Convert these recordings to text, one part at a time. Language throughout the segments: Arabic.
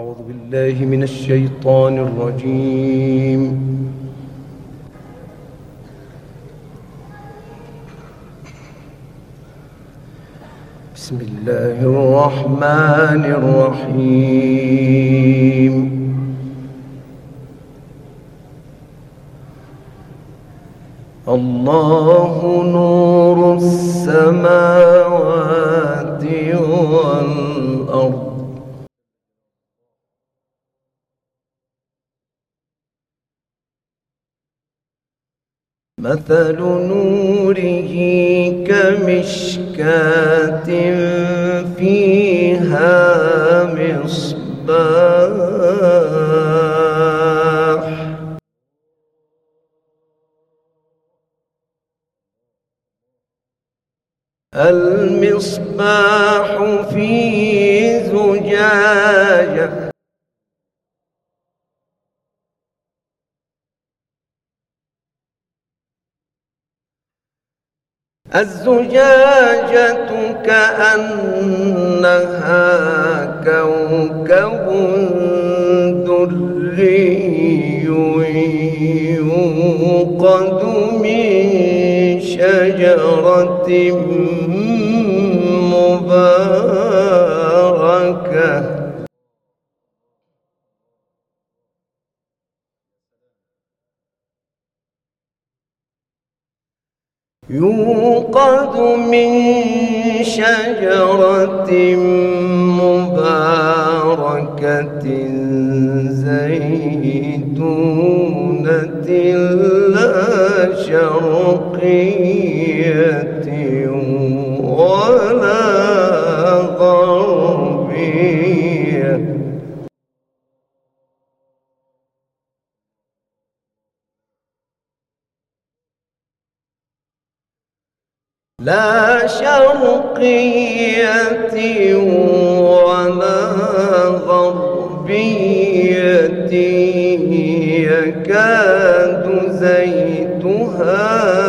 أعوذ بالله من الشيطان الرجيم. بسم الله الرحمن الرحيم. الله نور السماوات والأرض. مثل نوره كمشكاة فيها مصباح. المصباح في زجاجة الزجاجة كأنها كوكب دري يوقد من شجرة يوقد من شجرة مباركة زيتونة لا شرقية ولا لا شرقية ولا غربية يكاد زيتها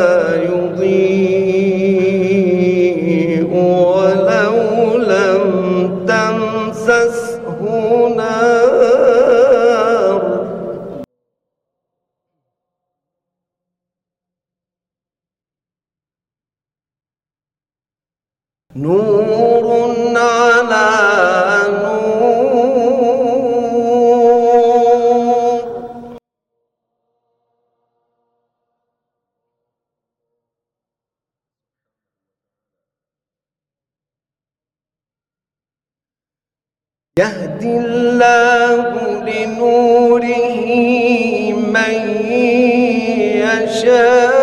يهدي الله لنوره من يشاء.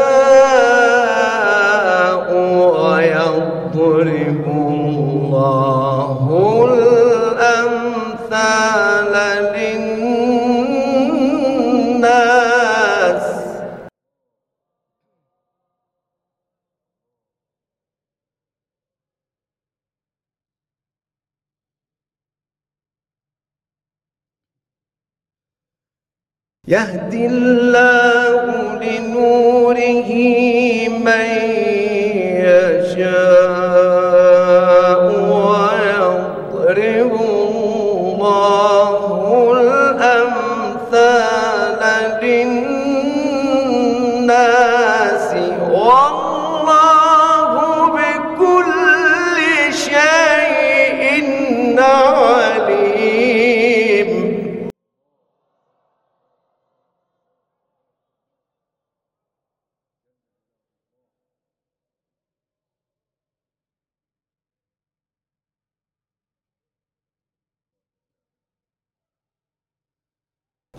يهدي الله لنوره من يشاء.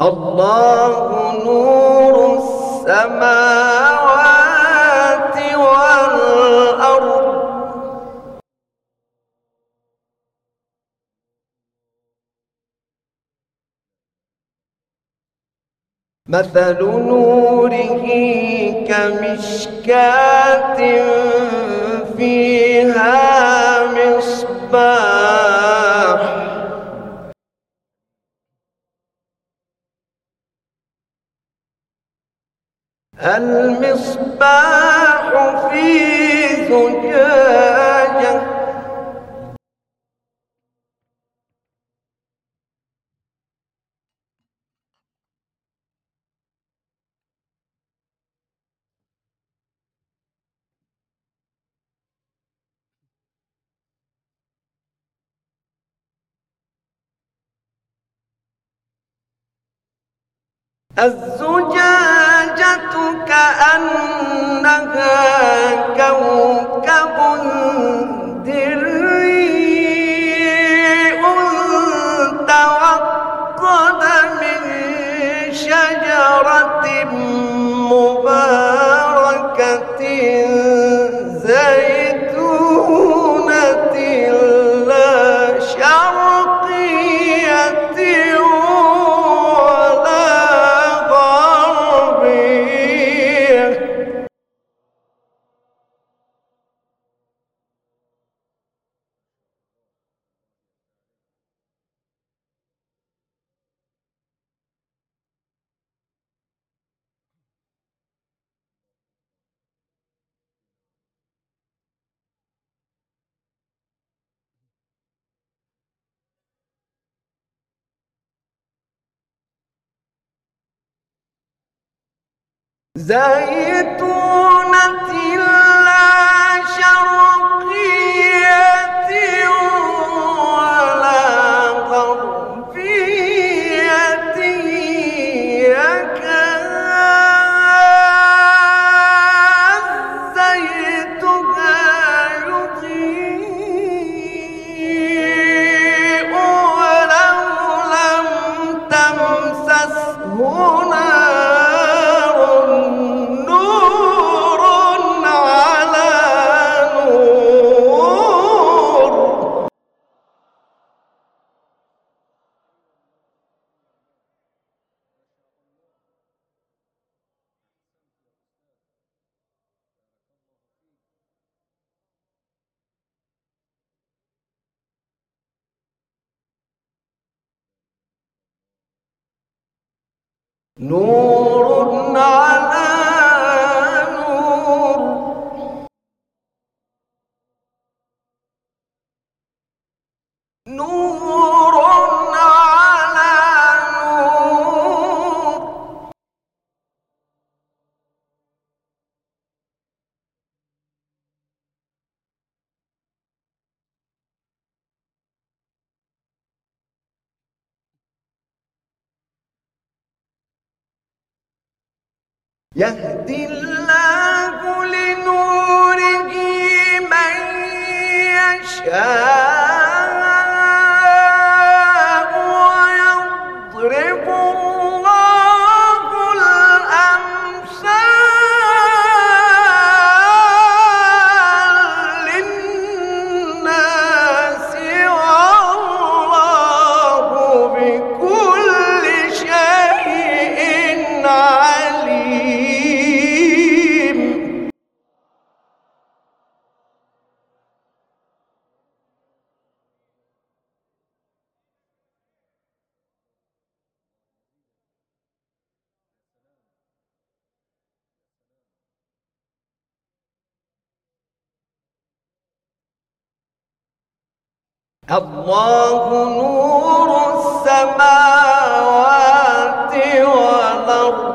الله نور السماوات والأرض. مثل نوره كمشكاة فيها مصباح. المصباح في زجاجة. الزجاجة أن زيتونة نور يهدي الله لنوره من يشاء. الله نور السماوات والأرض.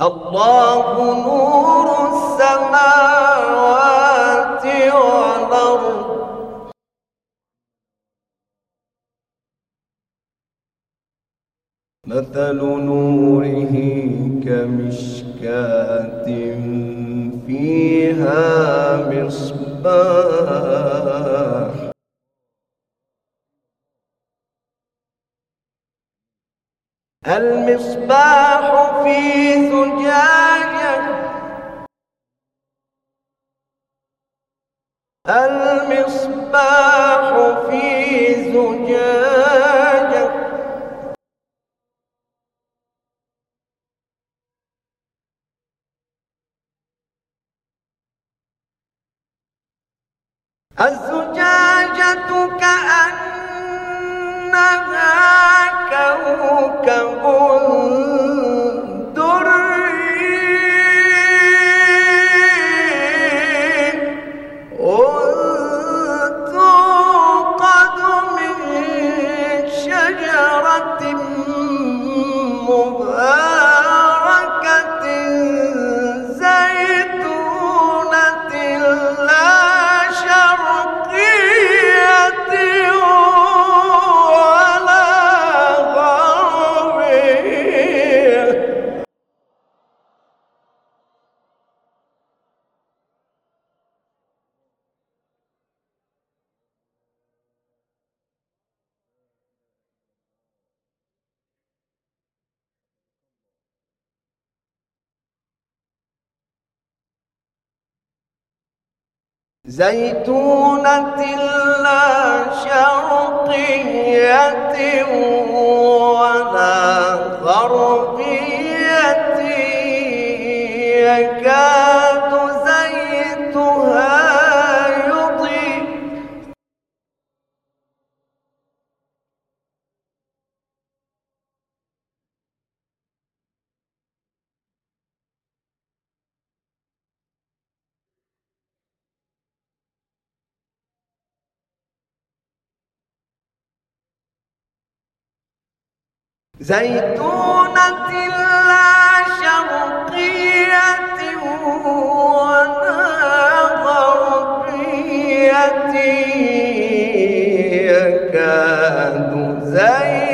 الله نور السماوات والأرض. مثل نوره كمشكاة فيها مصباح. المصباح في زجاجة. زيتونة لا شرقية ولا غربية. زيتونة لا شرقية ولا غربية يكاد زيتها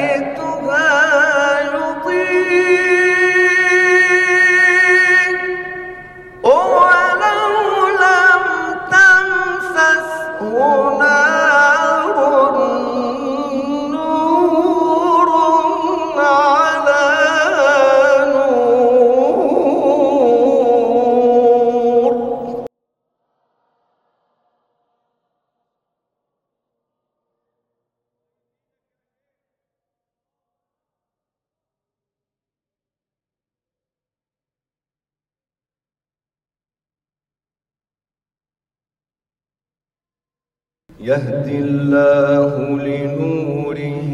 يهدي الله لنوره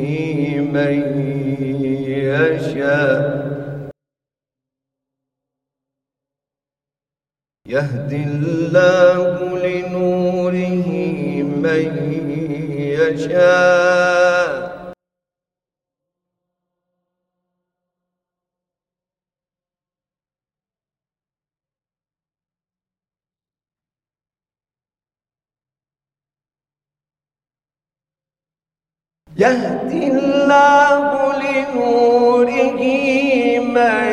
من يشاء. يهدي الله لنوره من يشاء. يهدي الله لنوره من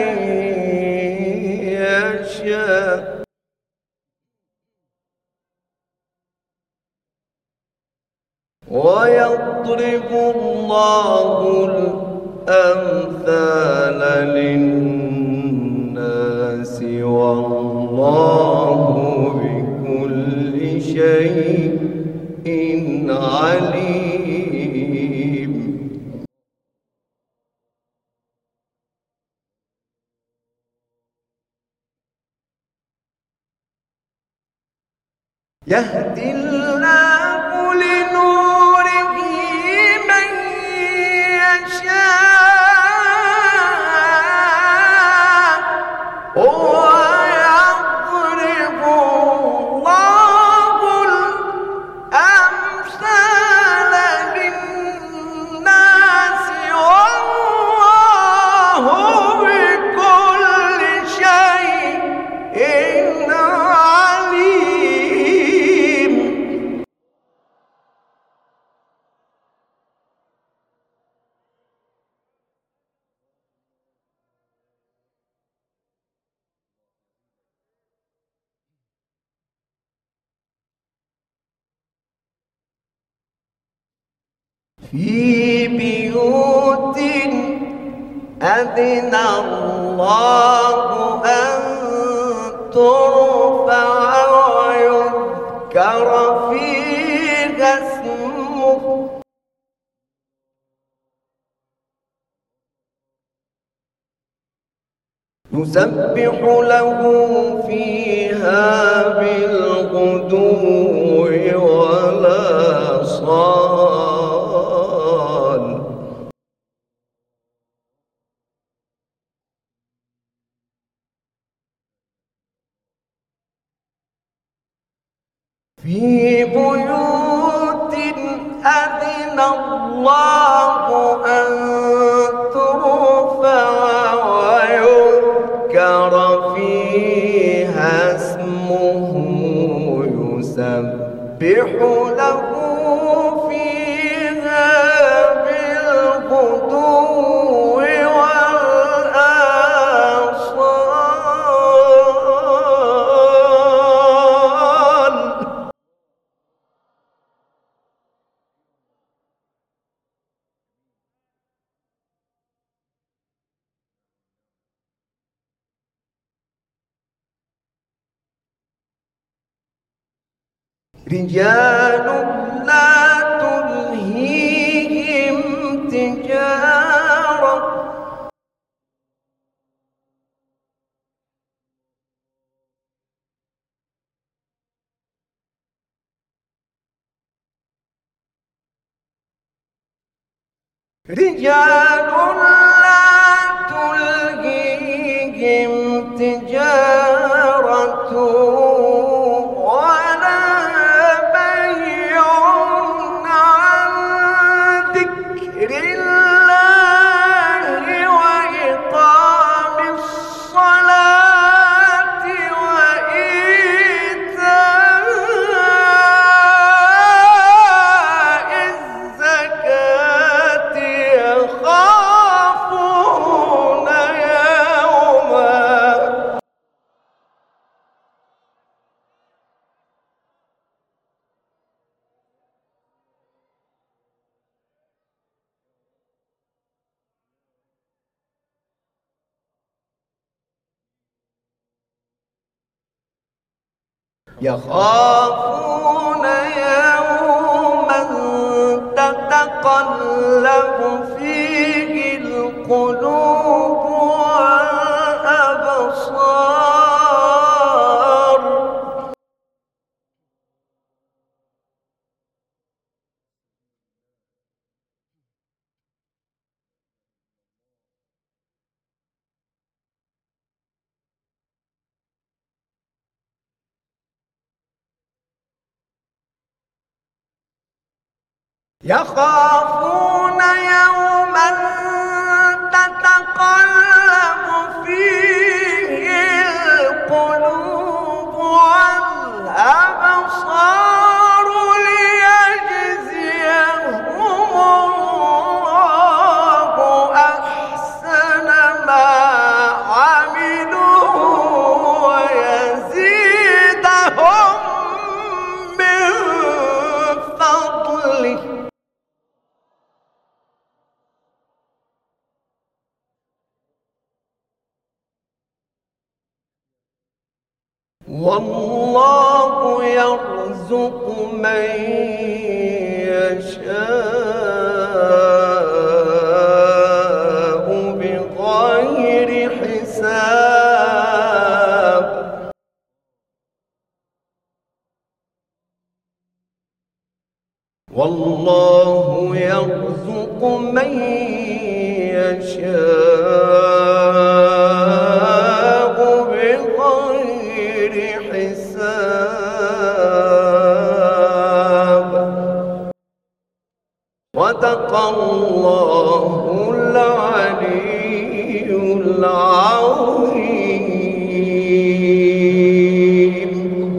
يشاء. ويضرب الله الأمثال للناس والله بكل شيء عليم. يهدي في بيوت أذن الله أن ترفع ويذكر فيها اسمه. يسبح له فيها بالغدو. في بيوت أذن الله رجال لا تلهيهم تجارة. رجال يخافون يوما تتقلب فيه القلوب يخافون يوما حساب. والله يرزق من يشاء.